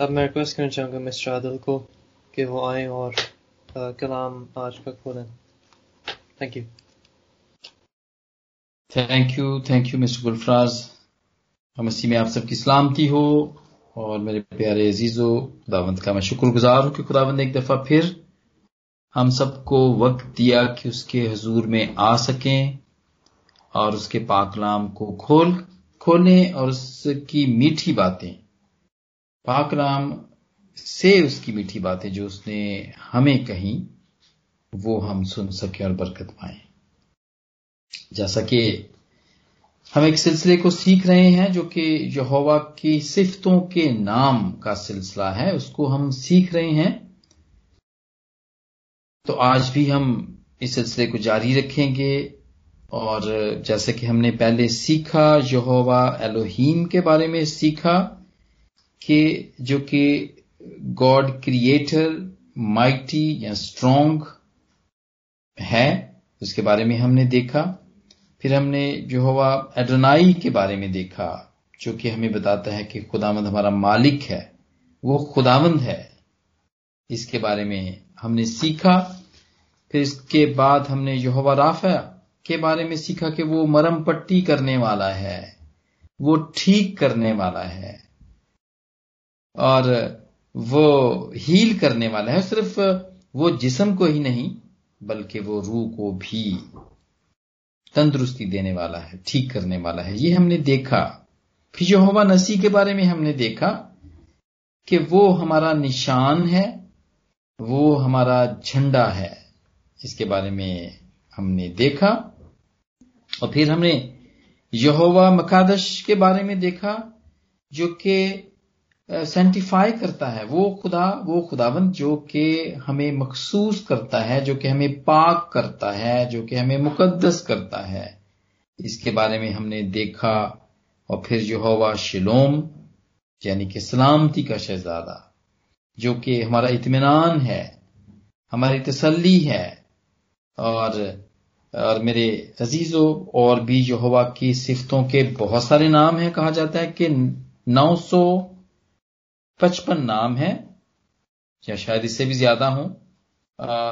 अब मैं रिक्वेस्ट करना चाहूँगा मिस्टर आदिल को कि वो आए और कलाम आज का खोलें। Thank you thank you thank you mister Gulfaraz Masih में आप सबकी सलामती हो और मेरे प्यारे अजीजो खुदावंत का मैं शुक्रगुजार हूँ कि खुदावंत ने एक दफ़ा फिर हम सबको वक्त दिया कि उसके हजूर में आ सकें और उसके पाकलाम को खोल, खोलें और उसकी मीठी बातें पाकलाम से उसकी मीठी बातें जो उसने हमें कही, वो हम सुन सके और बरकत पाए। जैसा कि हम एक सिलसिले को सीख रहे हैं, जो कि यहोवा की सिफतों के नाम का सिलसिला है, उसको हम सीख रहे हैं। तो आज भी हम इस सिलसिले को जारी रखेंगे, और जैसे कि हमने पहले सीखा, यहोवा एलोहीम के बारे में सीखा कि जो कि गॉड क्रिएटर माइटी या स्ट्रॉन्ग है, उसके बारे में हमने देखा। फिर हमने यहोवा एडोनाई के बारे में देखा, जो कि हमें बताता है कि खुदामंद हमारा मालिक है। वो खुदामंद है। इसके बारे में हमने सीखा। फिर इसके बाद हमने यहोवा राफा के बारे में सीखा कि वो मरम पट्टी करने वाला है। वो ठीक करने वाला है। और वो हील करने वाला है, सिर्फ़ वो जिसम को ही नहीं, बल्कि वो रूह को भी तंदुरुस्ती देने वाला है, ठीक करने वाला है। ये हमने देखा। फिर यहोवा नसी के बारे में हमने देखा कि वो हमारा निशान है, वो हमारा झंडा है। इसके बारे में हमने देखा और फिर हमने यहोवा मकादश के बारे में देखा, जो कि सेंटिफाई करता है। वो खुदा, वो खुदावंत जो कि हमें मखसूस करता है, जो कि हमें पाक करता है, जो कि हमें मुकद्दस करता है। इसके बारे में हमने देखा और फिर यहोवा शिलोम, यानी कि सलामती का शहजादा, जो कि हमारा इत्मीनान है, हमारी तसल्ली है, और और मेरे अजीजों और भी यहोवा की सिफतों के बहुत सारे नाम हैं, कहा जाता है कि 900 पचपन नाम है, या शायद इससे भी ज़्यादा हो।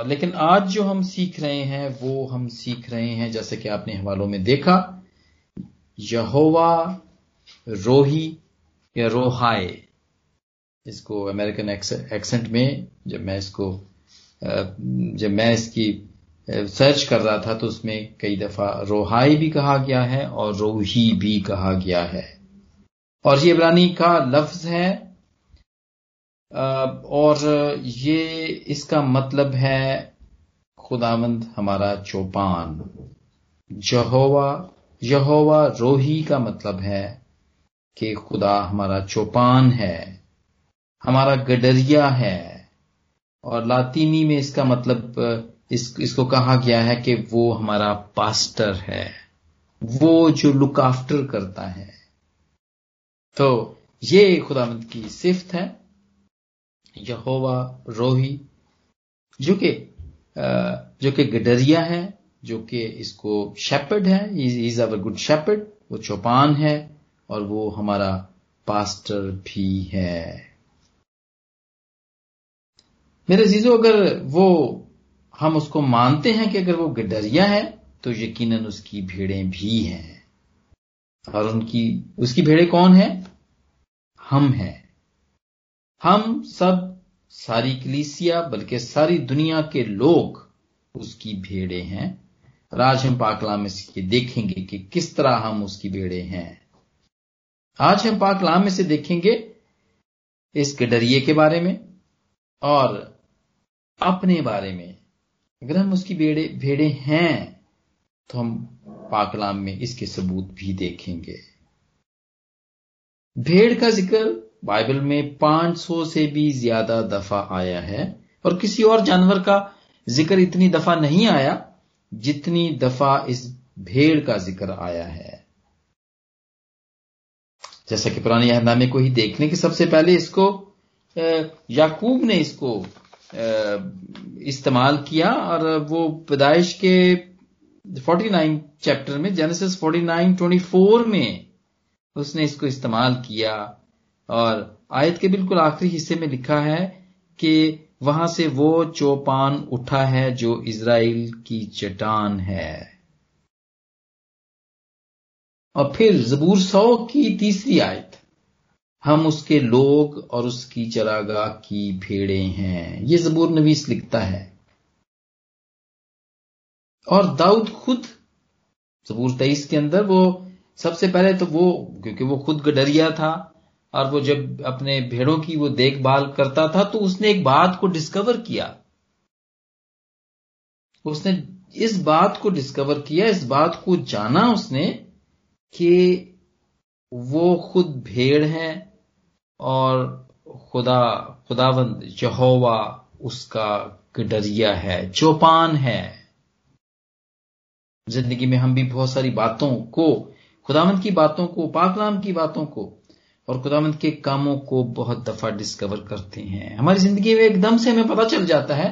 लेकिन आज जो हम सीख रहे हैं, वो हम सीख रहे हैं, जैसे कि आपने हवालों में देखा, यहोवा रोही या रोहाय इसको अमेरिकन एक्सेंट में, जब मैं इसको जब मैं इसकी सर्च कर रहा था तो उसमें कई दफ़ा रोहाई भी कहा गया है और रोही भी कहा गया है। और ये इब्रानी का लफ्ज है और ये इसका मतलब है खुदावंद हमारा चौपान। जहोवा यहोवा रोही का मतलब है कि खुदा हमारा चौपान है हमारा गडरिया है। और लातीनी में इसका मतलब इस, इसको कहा गया है कि वो हमारा पास्टर है वो जो लुक आफ्टर करता है। तो ये खुदावंद की सिफ्त है। यहोवा, रोही, जो कि जो कि गडरिया है, जो कि इसको शेपर्ड है इज़ अवर गुड शेपर्ड वो चौपान है, और वो हमारा पास्टर भी है। मेरे जीजो अगर वो, हम उसको मानते हैं कि अगर वो गडरिया है तो यकीनन उसकी भेड़ें भी हैं। और उनकी, उसकी भेड़ें कौन है? हम हैं। हम सब सारी कलीसिया, बल्कि सारी दुनिया के लोग उसकी भेड़े हैं। और आज हम पाकलाम से देखेंगे कि किस तरह हम उसकी भेड़े हैं। आज हम पाकलाम से देखेंगे इस गडरिए के बारे में और अपने बारे में। अगर हम उसकी भेड़े भेड़े हैं तो हम पाकलाम में इसके सबूत भी देखेंगे। भेड़ का ज़िक्र बाइबल में 500 से भी ज़्यादा दफ़ा आया है और किसी और जानवर का ज़िक्र इतनी दफ़ा नहीं आया जितनी दफ़ा इस भेड़ का ज़िक्र आया है। जैसा कि पुराने यहनामे को ही देखने के सबसे पहले इसको याकूब ने इसको इस्तेमाल किया और वो पैदाइश के 49 चैप्टर में, जेनेसिस 49 24 में उसने इसको इस्तेमाल किया। और आयत के बिल्कुल आखिरी हिस्से में लिखा है कि वहाँ से वो चौपान उठा है जो इज़राइल की चट्टान है। और फिर जबूर सौ की तीसरी आयत, हम उसके लोग और उसकी चरागाह की भेड़े हैं। ये जबूर नवीस लिखता है। और दाऊद खुद, जबूर तेईस के अंदर वो सबसे पहले तो वो, क्योंकि वो खुद गडरिया था और वो जब अपने भेड़ों की वो देखभाल करता था तो उसने एक बात को डिस्कवर किया। उसने इस बात को डिस्कवर किया, इस बात को जाना उसने कि वो खुद भेड़ है और खुदा, खुदावंद यहोवा उसका गडरिया है, चौपान है। ज़िंदगी में हम भी बहुत सारी बातों को खुदावंत की बातों को, पाकलाम की बातों को और खुदावंत के कामों को बहुत दफ़ा डिस्कवर करते हैं। हमारी ज़िंदगी में एकदम से हमें पता चल जाता है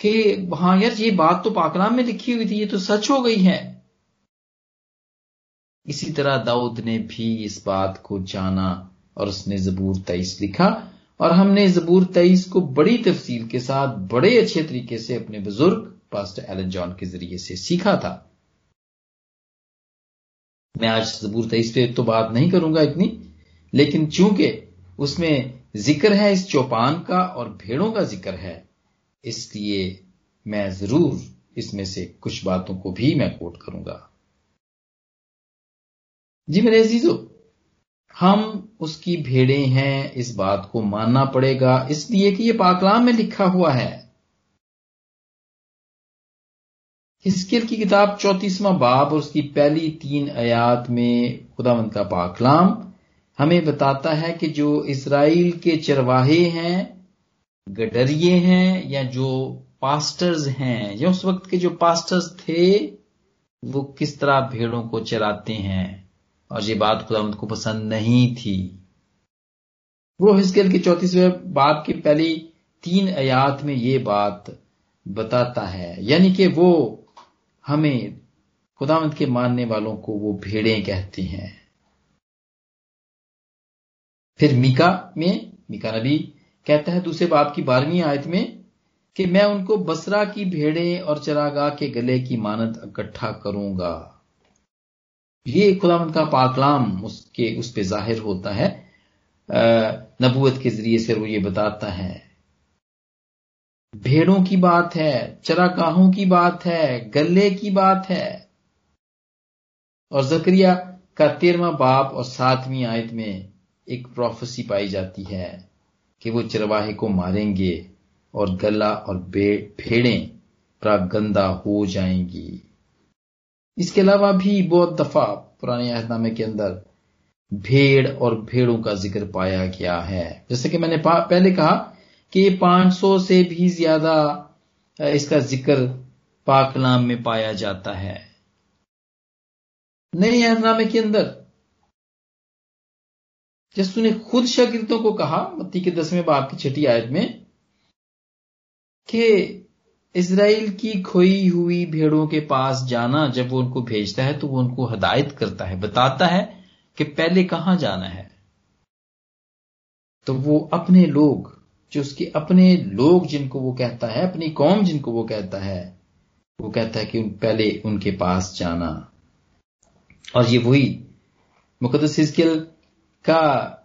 कि हाँ यार, ये बात तो पाकलाम में लिखी हुई थी, ये तो सच हो गई है। इसी तरह दाऊद ने भी इस बात को जाना और उसने जबूर तेईस लिखा और हमने जबूर तेईस को बड़ी तफसील के साथ बड़े अच्छे तरीके से अपने बुज़ुर्ग पास्टर एलन जॉन के ज़रिए से सीखा था। मैं आज जबूर तेईस पे तो बात नहीं करूँगा इतनी। लेकिन चूँकि उसमें ज़िक्र है इस चौपान का और भेड़ों का ज़िक्र है, इसलिए मैं ज़रूर इसमें से कुछ बातों को भी मैं कोट करूँगा। जी मेरे अजीजो, हम उसकी भेड़े हैं, इस बात को मानना पड़ेगा, इसलिए कि यह पाकलाम में लिखा हुआ है। हिस्किल की किताब चौतीसवां बाब और उसकी पहली तीन आयात में खुदावंत का पाकलाम हमें बताता है कि जो इसराइल के चरवाहे हैं गडरिए हैं, या जो पास्टर्स हैं, या उस वक्त के जो पास्टर्स थे, वो किस तरह भेड़ों को चराते हैं? और ये बात खुदावंत को पसंद नहीं थी। वो हिस्केल के चौतीसवें बाप की पहली तीन आयात में ये बात बताता है। यानी कि वो हमें खुदावंत के मानने वालों को वो भेड़े कहती हैं। फिर मीका में, मीका नबी कहता है दूसरे बाप की बारहवीं आयत में कि मैं उनको बसरा की भेड़े और चरागा के गले की मानद इकट्ठा करूँगा। ये खुदावंत का पाकलाम उसके, उस पर ज़ाहिर होता है। नबूत के ज़रिए से वो ये बताता है, भेड़ों की बात है, चरागाहों की बात है, गले की बात है। और जकरिया का तेरवा बाप और सातवीं आयत में एक प्रोफेसी पाई जाती है कि वो चरवाहे को मारेंगे और गला और भेड़ें प्रागंदा हो जाएँगी। इसके अलावा भी बहुत दफ़ा पुराने अहदनामे के अंदर भेड़ और भेड़ों का ज़िक्र पाया गया है। जैसे कि मैंने पहले कहा कि 500 से भी ज़्यादा इसका ज़िक्र पाकलाम में पाया जाता है। नए अहदनामे के अंदर यसु ने खुद शागिर्दों को कहा, मत्ती के दसवें बाप की छठी आयत में, कि इसराइल की खोई हुई भेड़ों के पास जाना, जब वो उनको भेजता है तो वो उनको हदायत करता है, बताता है कि पहले कहाँ जाना है। तो वो अपने लोग, जो उसके अपने लोग जिनको वो कहता है, अपनी कौम जिनको वो कहता है, वो कहता है कि उन, पहले उनके पास जाना। और ये वही मुकदस हिजकिल का,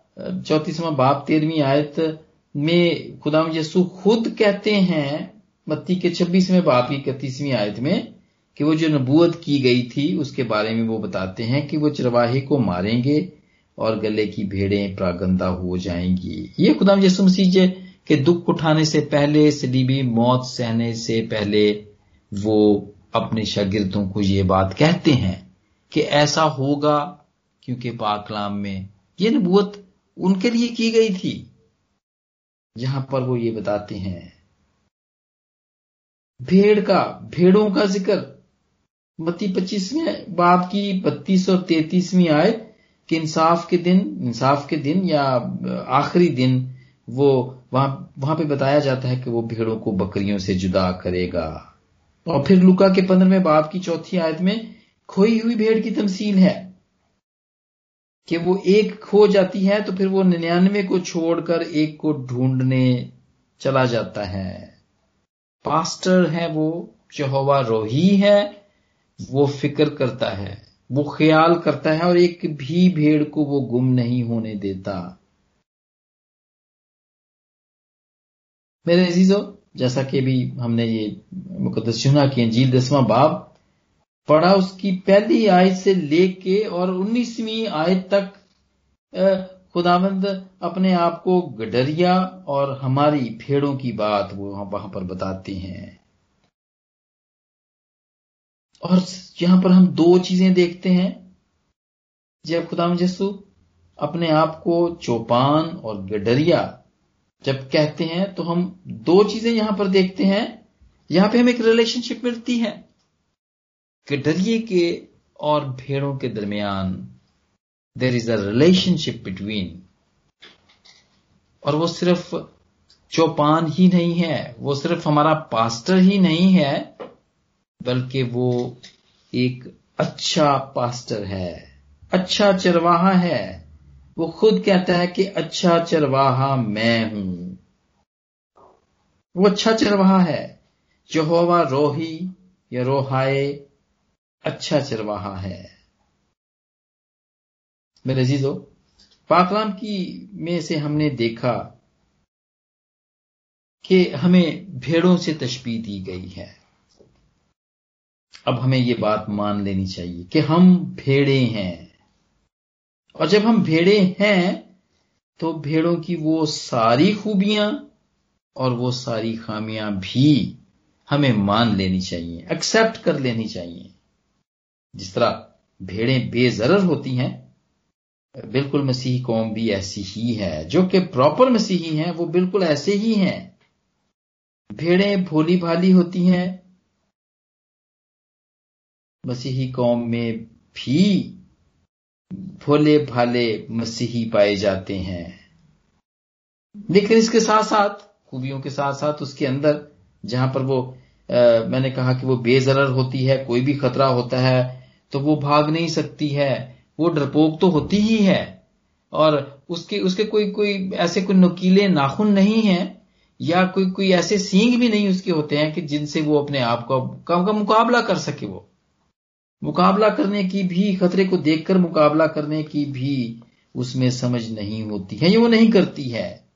चौतीसवां बाप तेरहवीं आयत में खुदा यसु खुद कहते हैं, मत्ती के छब्बीसवें बाप की इकतीसवीं आयत में, कि वो जो नबूत की गई थी, उसके बारे में वो बताते हैं कि वो चरवाहे को मारेंगे और गले की भेड़ें प्रागंदा हो जाएँगी। ये खुदाम यसु मसीह के दुख उठाने से पहले, सलीबी मौत सहने से पहले, वो अपने शागिर्दों को ये बात कहते हैं कि ऐसा होगा, क्योंकि पाकलाम में ये नबूत उनके लिए की गई थी जहाँ पर वो ये बताते हैं, भेड़ का, भेड़ों का ज़िक्र। मती पच्चीसवें बाप की बत्तीस और तैतीसवीं आय कि इंसाफ के दिन, इंसाफ के दिन या आखिरी दिन, वो वहाँ वहाँ पे बताया जाता है कि वो भेड़ों को बकरियों से जुदा करेगा। और फिर लुका के पंद्रहवें बाप की चौथी आयत में, खोई हुई भेड़ की तमसील है। कि वो एक खो जाती है तो फिर वो निन्यानवे को छोड़कर एक को ढूँढने चला जाता है। पास्टर है वो, यहोवा रोही है, वो फ़िक्र करता है, वो ख्याल करता है और एक भी भेड़ को वो गुम नहीं होने देता। मेरे अजीजों, जैसा कि भी हमने ये मुकदस चुना की अंजील दसवां बाब पढ़ा उसकी पहली आयत से लेके और उन्नीसवीं आयत तक खुदावंद अपने आप को गडरिया और हमारी भेड़ों की बात वो वहाँ पर बताते हैं। और यहाँ पर हम दो चीज़ें देखते हैं। जब खुदाम यसु अपने आप को चौपान और गडरिया जब कहते हैं तो हम दो चीज़ें यहाँ पर देखते हैं। यहाँ पे हमें एक रिलेशनशिप मिलती है। गडरिए के और भेड़ों के दरमियान there is a relationship between और वो सिर्फ़ चौपान ही नहीं है, वो सिर्फ़ हमारा पास्टर ही नहीं है, बल्कि वो एक अच्छा पास्टर है अच्छा चरवाहा है। वो खुद कहता है कि अच्छा चरवाहा मैं हूँ। वो अच्छा चरवाहा है, यहोवा रोही या रोहाए अच्छा चरवाहा है। मेरे जीजो पाकलाम की में से हमने देखा कि हमें भेड़ों से तशबी दी गई है। अब हमें ये बात मान लेनी चाहिए कि हम भेड़े हैं। और जब हम भेड़े हैं तो भेड़ों की वो सारी खूबियाँ और वो सारी खामियाँ भी हमें मान लेनी चाहिए एक्सेप्ट कर लेनी चाहिए। जिस तरह भेड़ें बेजरर होती हैं बिल्कुल मसीही कौम भी ऐसी ही है। जो कि प्रॉपर मसीही हैं वो बिल्कुल ऐसे ही हैं। भेड़ें भोली भाली होती हैं। मसीही कौम में भी भोले भाले मसीही पाए जाते हैं। लेकिन इसके साथ साथ खूबियों के साथ साथ उसके अंदर जहाँ पर वो आ, मैंने कहा कि वो बेजरर होती है कोई भी खतरा होता है तो वो भाग नहीं सकती है। वो डरपोक तो होती ही है। और उसके उसके कोई कोई ऐसे कोई नुकीले नाखून नहीं है या कोई कोई ऐसे सींग भी नहीं उसके होते हैं कि जिनसे वो अपने आप को का, का मुकाबला कर सके वो। मुकाबला करने की भी खतरे को देखकर मुकाबला करने की भी उसमें समझ नहीं होती है। ये वो नहीं करती है।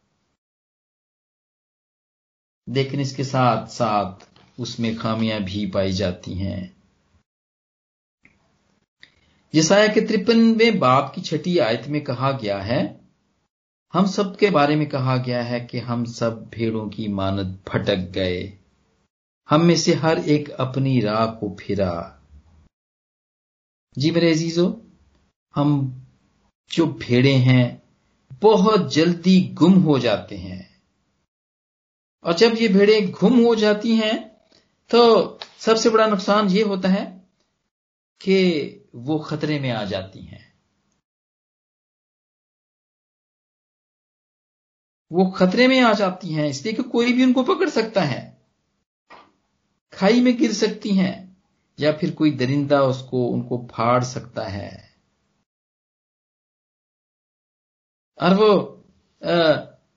लेकिन इसके साथ साथ उसमें खामियाँ भी पाई जाती हैं। यसाया के त्रिपनवे बाप की छठी आयत में कहा गया है, हम सब के बारे में कहा गया है कि हम सब भेड़ों की मानद भटक गए। हम में से हर एक अपनी राह को फिरा। जी मेरे अजीजो, हम जो भेड़े हैं, बहुत जल्दी गुम हो जाते हैं। और जब ये भेड़े गुम हो जाती हैं तो सबसे बड़ा नुकसान ये होता है कि वो खतरे में आ जाती हैं। वो खतरे में आ जाती हैं इसलिए कि कोई भी उनको पकड़ सकता है। खाई में गिर सकती हैं या फिर कोई दरिंदा उसको उनको फाड़ सकता है। और वो आ,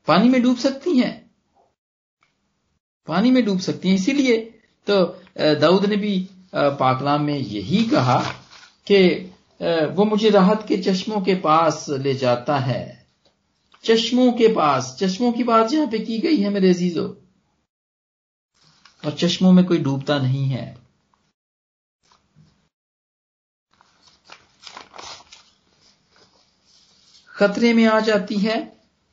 पानी में डूब सकती हैं। पानी में डूब सकती हैं। इसीलिए तो दाऊद ने भी पाकलाम में यही कहा कि वो मुझे राहत के चश्मों के पास ले जाता है। चश्मों के पास, चश्मों की बात यहाँ पे की गई है मेरे अजीजों। और चश्मों में कोई डूबता नहीं है। खतरे में आ जाती है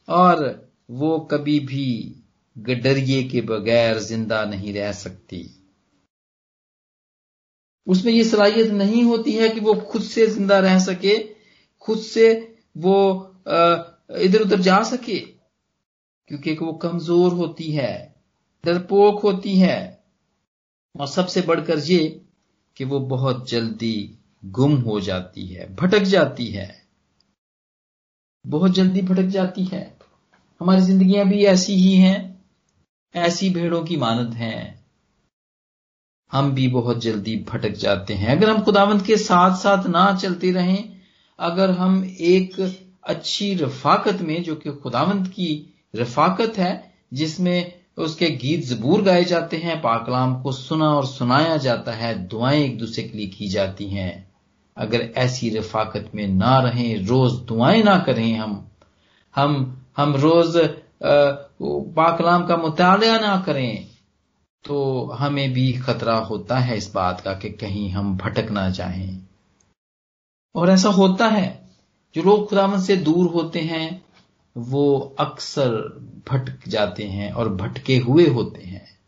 और वो कभी भी गडरिए के बगैर ज़िंदा नहीं रह सकती। उसमें ये सलाहियत नहीं होती है कि वो खुद से ज़िंदा रह सके, खुद से वो इधर उधर जा सके, क्योंकि वो कमज़ोर होती है, डरपोक होती है। और सबसे बढ़कर ये कि वो बहुत जल्दी गुम हो जाती है, भटक जाती है। बहुत जल्दी भटक जाती है। हमारी जिंदगियाँ भी ऐसी ही हैं, ऐसी भेड़ों की मानद हैं। हम भी बहुत जल्दी भटक जाते हैं। अगर हम खुदावंत के साथ साथ ना चलते रहें, अगर हम एक अच्छी रफाकत में, जो कि खुदावंत की रफाकत है, जिसमें उसके गीत जबूर गाए जाते हैं, पाकलाम को सुना और सुनाया जाता है, दुआएँ एक दूसरे के लिए की जाती हैं। अगर ऐसी रफाकत में ना रहें, रोज दुआएँ ना करें हम हम हम रोज पाकलाम का मुताल ना करें। तो हमें भी खतरा होता है इस बात का कि कहीं हम भटक ना जाएँ। और ऐसा होता है। जो लोग खुदावन से दूर होते हैं, वो अक्सर भटक जाते हैं और भटके हुए होते हैं।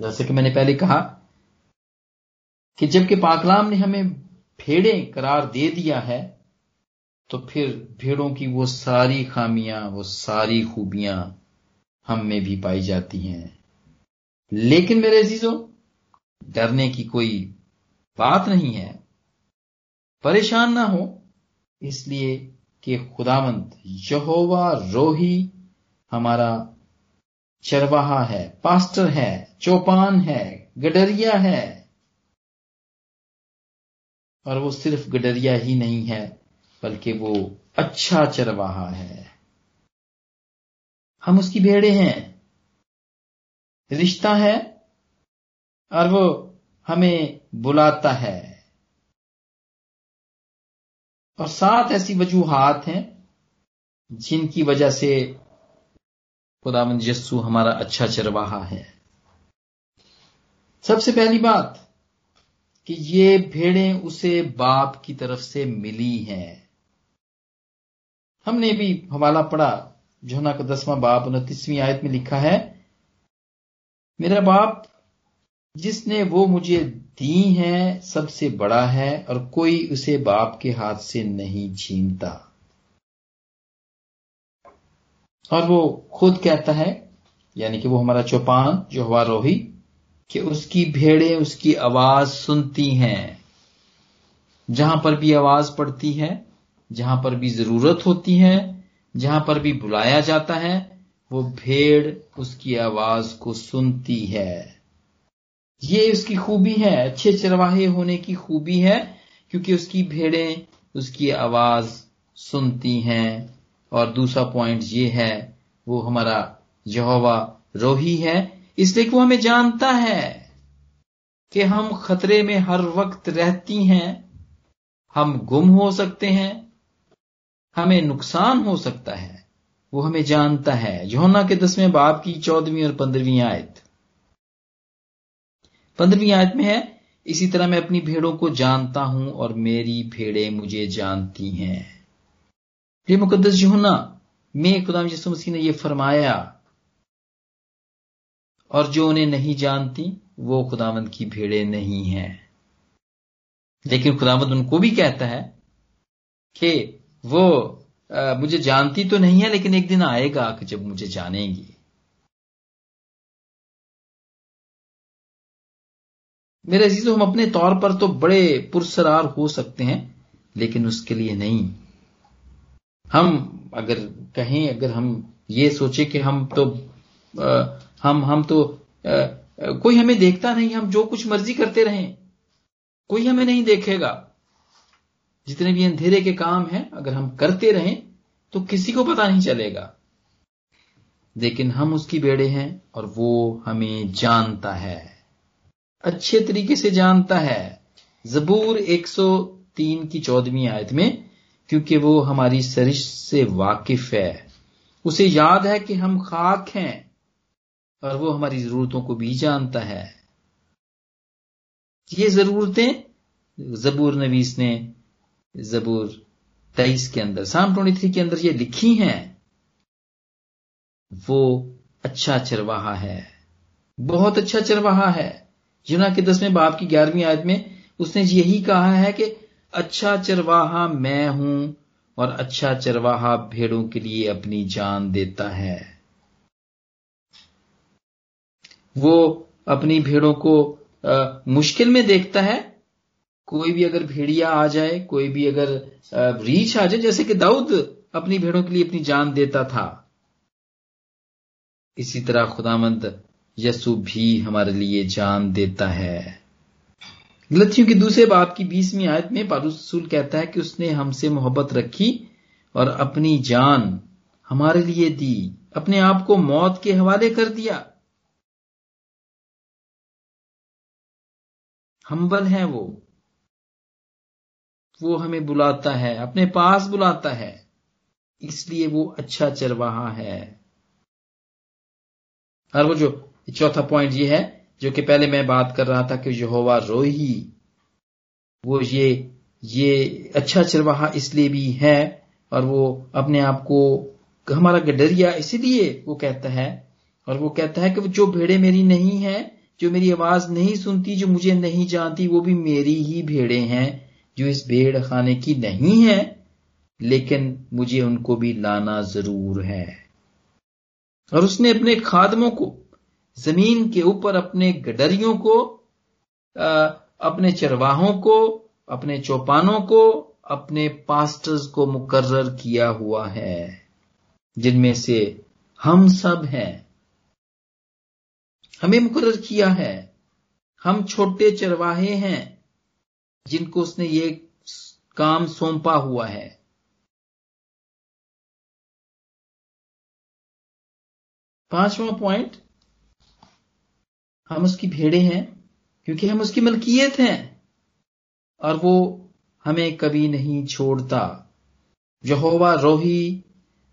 जैसे कि मैंने पहले कहा कि जबकि पाकलाम ने हमें भेड़ें करार दे दिया है तो फिर भेड़ों की वो सारी खामियाँ, वो सारी खूबियाँ हम में भी पाई जाती हैं। लेकिन मेरे अजीजों, डरने की कोई बात नहीं है। परेशान ना हो, इसलिए कि खुदावंत यहोवा रोही हमारा चरवाहा है, पास्टर है, चौपान है, गडरिया है। और वो सिर्फ़ गडरिया ही नहीं है, बल्कि वो अच्छा चरवाहा है। हम उसकी भेड़े हैं। रिश्ता है और वो हमें बुलाता है। और सात ऐसी वजूहात हैं जिनकी वजह से खुदावंद यस्सु हमारा अच्छा चरवाहा है। सबसे पहली बात कि ये भेड़ें उसे बाप की तरफ़ से मिली हैं। हमने भी हवाला पढ़ा जोना का दसवां बाप उनतीसवीं आयत में लिखा है, मेरा बाप जिसने वो मुझे दी है, सबसे बड़ा है और कोई उसे बाप के हाथ से नहीं छीनता। और वो खुद कहता है, यानी कि वो हमारा चौपान जो हवा रोही, कि उसकी भेड़ें उसकी आवाज़ सुनती हैं। जहाँ पर भी आवाज़ पड़ती है, जहाँ पर भी ज़रूरत होती है जहाँ पर भी बुलाया जाता है, वो भेड़ उसकी आवाज़ को सुनती है। ये उसकी खूबी है, अच्छे चरवाहे होने की खूबी है, क्योंकि उसकी भेड़ें उसकी आवाज़ सुनती हैं। और दूसरा पॉइंट ये है, वो हमारा यहोवा रोही है, इसलिए कि वो हमें जानता है कि हम खतरे में हर वक्त रहती हैं, हम गुम हो सकते हैं हमें नुकसान हो सकता है, वो हमें जानता है। योना के दसवें बाप की चौदहवीं और पंद्रहवीं आयत। पंद्रहवीं आयत में है, इसी तरह मैं अपनी भेड़ों को जानता हूँ और मेरी भेड़े मुझे जानती हैं। ये मुकदस योना में खुदाम यसु मसीह ने यह फरमाया, और जो उन्हें नहीं जानती, वो खुदावंद की भेड़े नहीं हैं। लेकिन खुदावंद उनको भी कहता है कि वो आ, मुझे जानती तो नहीं है लेकिन एक दिन आएगा कि जब मुझे जानेगी। मेरे अजीजों हम अपने तौर पर तो बड़े पुरसरार हो सकते हैं लेकिन उसके लिए नहीं। हम अगर कहें अगर हम ये सोचे कि हम तो आ, हम हम तो आ, कोई हमें देखता नहीं हम जो कुछ मर्ज़ी करते रहें कोई हमें नहीं देखेगा। जितने भी अंधेरे के काम हैं, अगर हम करते रहें तो किसी को पता नहीं चलेगा। लेकिन हम उसकी बेड़े हैं और वो हमें जानता है। अच्छे तरीके से जानता है। जबूर 103 की चौदहवीं आयत में, क्योंकि वो हमारी सरिश से वाकिफ है। उसे याद है कि हम खाक हैं, और वो हमारी जरूरतों को भी जानता है। ये जरूरतें, जबूर नवीस ने जबूर तेईस के अंदर साम ट्वेंटी थ्री के अंदर ये लिखी हैं वो अच्छा चरवाहा है। बहुत अच्छा चरवाहा है। जुना के दसवें बाप की ग्यारहवीं आयत में उसने यही कहा है कि अच्छा चरवाहा मैं हूँ और अच्छा चरवाहा भेड़ों के लिए अपनी जान देता है। वो अपनी भेड़ों को आ, मुश्किल में देखता है कोई भी अगर भेड़िया आ जाए, कोई भी अगर रीछ आ जाए, जैसे कि दाऊद अपनी भेड़ों के लिए अपनी जान देता था। इसी तरह खुदामंद यसु भी हमारे लिए जान देता है। गलतियों के दूसरे बाप की बीसवीं आयत में पारूसूल कहता है कि उसने हमसे मोहब्बत रखी और अपनी जान हमारे लिए दी, अपने आप को मौत के हवाले कर दिया। हम्बल है वो। वो हमें बुलाता है, अपने पास बुलाता है। इसलिए वो अच्छा चरवाहा है। और वो जो चौथा पॉइंट ये है, जो कि पहले मैं बात कर रहा था कि यहोवा रोही, वो ये ये अच्छा चरवाहा इसलिए भी है और वो अपने आप को, हमारा गडरिया इसीलिए वो कहता है, और वो कहता है कि जो भेड़े मेरी नहीं है, जो मेरी आवाज़ नहीं सुनती, जो मुझे नहीं जानती, वो भी मेरी ही भेड़े हैं। जो इस भेड़ खाने की नहीं है, लेकिन मुझे उनको भी लाना ज़रूर है। और उसने अपने खादमों को, ज़मीन के ऊपर अपने गडरियों को अपने चरवाहों को, अपने चौपानों को, अपने पास्टर्स को मुकर्र किया हुआ है, जिनमें से हम सब हैं। हमें मुकर्र किया है। हम छोटे चरवाहे हैं। जिनको उसने ये काम सौंपा हुआ है। पांचवा पॉइंट हम उसकी भेड़े हैं, क्योंकि हम उसकी मलकियत हैं, और वो हमें कभी नहीं छोड़ता। यहोवा रोही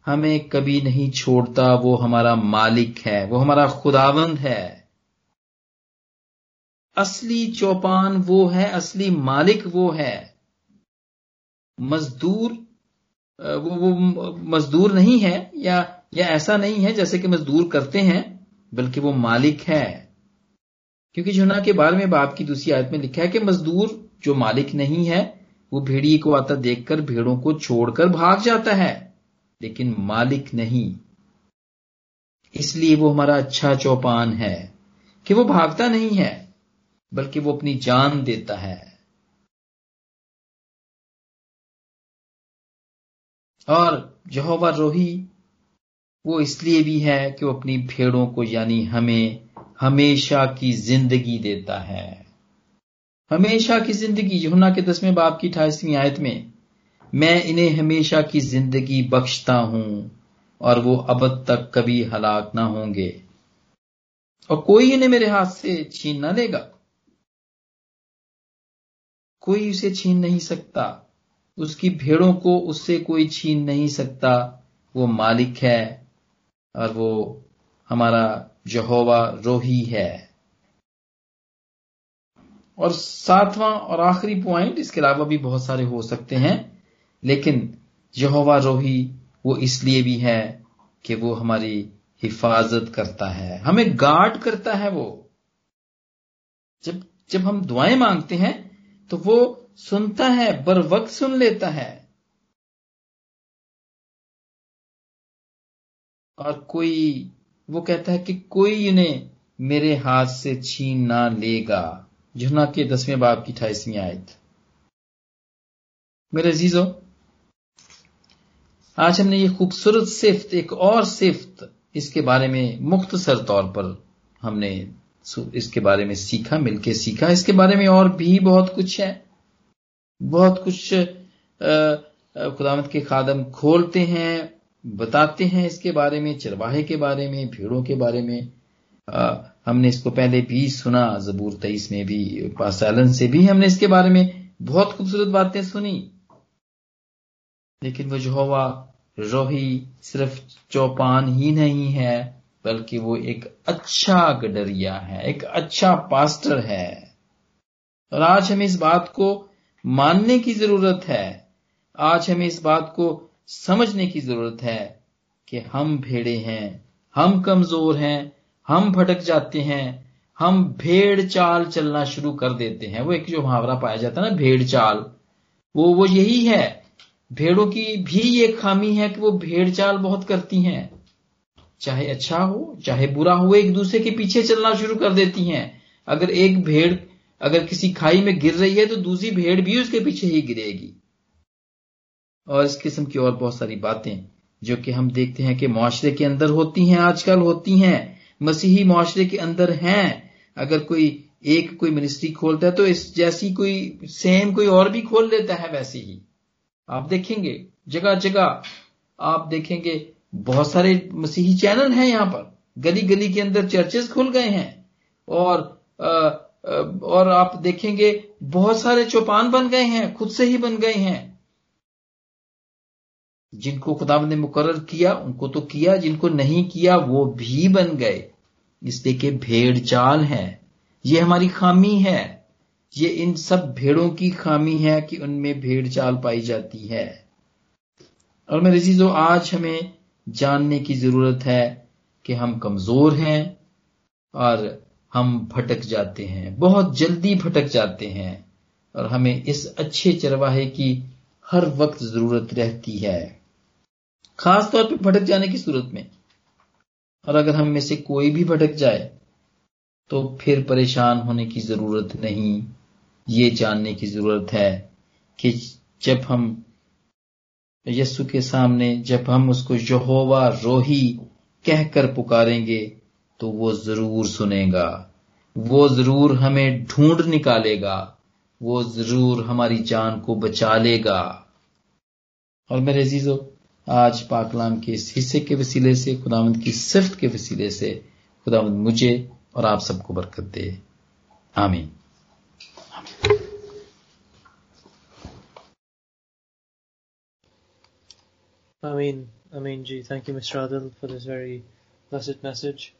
हमें कभी नहीं छोड़ता, वो हमारा मालिक है, वो हमारा खुदावंद है। असली चौपान वो है असली मालिक वो है। मजदूर वो, वो मजदूर नहीं है या या ऐसा नहीं है जैसे कि मजदूर करते हैं बल्कि वो मालिक है। क्योंकि जुना के बारे में बाप की दूसरी आयत में लिखा है कि मजदूर जो मालिक नहीं है वो भेड़िए को आता देखकर भेड़ों को छोड़कर भाग जाता है लेकिन मालिक नहीं। इसलिए वो हमारा अच्छा चौपान है कि वो भागता नहीं है। बल्कि वो अपनी जान देता है। और जहोवा रोही, वो इसलिए भी है कि वो अपनी भेड़ों को, यानी हमें हमेशा की ज़िंदगी देता है। हमेशा की ज़िंदगी यमुना के दसवें बाप की अठाईसवीं आयत में, मैं इन्हें हमेशा की ज़िंदगी बख्शता हूँ, और वो अब तक कभी हलाक ना होंगे। और कोई इन्हें मेरे हाथ से छीन ना लेगा। कोई उसे छीन नहीं सकता। उसकी भेड़ों को उससे कोई छीन नहीं सकता। वो मालिक है और वो हमारा जहोवा रोही है। और सातवां और आखिरी पॉइंट इसके अलावा भी बहुत सारे हो सकते हैं, लेकिन यहोवा रोही वो इसलिए भी है कि वो हमारी हिफाजत करता है। हमें गार्ड करता है वो। जब जब हम दुआएँ मांगते हैं तो वो सुनता है, बर वक्त सुन लेता है। और कोई, वो कहता है कि कोई इन्हें मेरे हाथ से छीन ना लेगा। जुना के दसवें बाप की अठाईसवीं आयत। मेरे अजीजों, आज हमने ये खूबसूरत सिफ्त, एक और सिफ्त, इसके बारे में मुख्तसर तौर पर हमने इसके बारे में सीखा मिलके सीखा। इसके बारे में और भी बहुत कुछ है। बहुत कुछ खुदामत के खादम खोलते हैं बताते हैं इसके बारे में चरवाहे के बारे में भीड़ों के बारे में। आ, हमने इसको पहले भी सुना जबूर तेईस में भी पासैलन से भी हमने इसके बारे में बहुत खूबसूरत बातें सुनी। लेकिन वो जोहवा रोही सिर्फ़ चौपान ही नहीं है। बल्कि वो एक अच्छा गडरिया है, एक अच्छा पास्टर है। और आज हमें इस बात को मानने की ज़रूरत है। आज हमें इस बात को समझने की ज़रूरत है कि हम भेड़े हैं, हम कमज़ोर हैं, हम भटक जाते हैं, हम भेड़ चाल चलना शुरू कर देते हैं। वो एक जो मुहावरा पाया जाता है ना, भेड़ चाल, वो वो यही है। भेड़ों की भी ये खामी है कि वो भेड़ चाल बहुत करती हैं। चाहे अच्छा हो, चाहे बुरा हो एक दूसरे के पीछे चलना शुरू कर देती हैं। अगर एक भेड़, अगर किसी खाई में गिर रही है तो दूसरी भेड़ भी उसके पीछे ही गिरेगी। और इस किस्म की और बहुत सारी बातें, जो कि हम देखते हैं कि मुआशरे के अंदर होती हैं, आजकल होती हैं। मसीही मुआशरे के अंदर हैं। अगर कोई एक कोई मिनिस्ट्री खोलता है तो इस जैसी कोई सेम कोई और भी खोल लेता है वैसे ही। आप देखेंगे जगह जगह आप देखेंगे बहुत सारे मसीही चैनल हैं यहाँ पर। गली गली के अंदर चर्चेस खुल गए हैं। और आ, और आप देखेंगे बहुत सारे चौपान बन गए हैं खुद से ही बन गए हैं। जिनको खुदा ने मुकर किया उनको तो किया जिनको नहीं किया वो भी बन गए। इसलिए कि भेड़ चाल है। ये हमारी खामी है। ये इन सब भेड़ों की खामी है कि उनमें भेड़ चाल पाई जाती है। और मेरे चीज़ों आज हमें जानने की ज़रूरत है कि हम कमज़ोर हैं और हम भटक जाते हैं, बहुत जल्दी भटक जाते हैं और हमें इस अच्छे चरवाहे की हर वक्त ज़रूरत रहती है। खास तौर भटक जाने की सूरत में। और अगर हम में से कोई भी भटक जाए तो फिर परेशान होने की ज़रूरत नहीं। ये जानने की ज़रूरत है कि जब हम यस्सु के सामने जब हम उसको यहोवा रोही कहकर पुकारेंगे तो वो ज़रूर सुनेगा। वो ज़रूर हमें ढूंढ निकालेगा। वो ज़रूर हमारी जान को बचा लेगा। और मेरे अजीजों, आज पाकलाम के इस हिस्से के वसीले से, खुदावंद की सिफ्त के वसीले से, खुदावंद मुझे और आप सबको बरकत दे। आमीन। Amin. Amin, Ji. Thank you, Mr. Adil, for this very blessed message.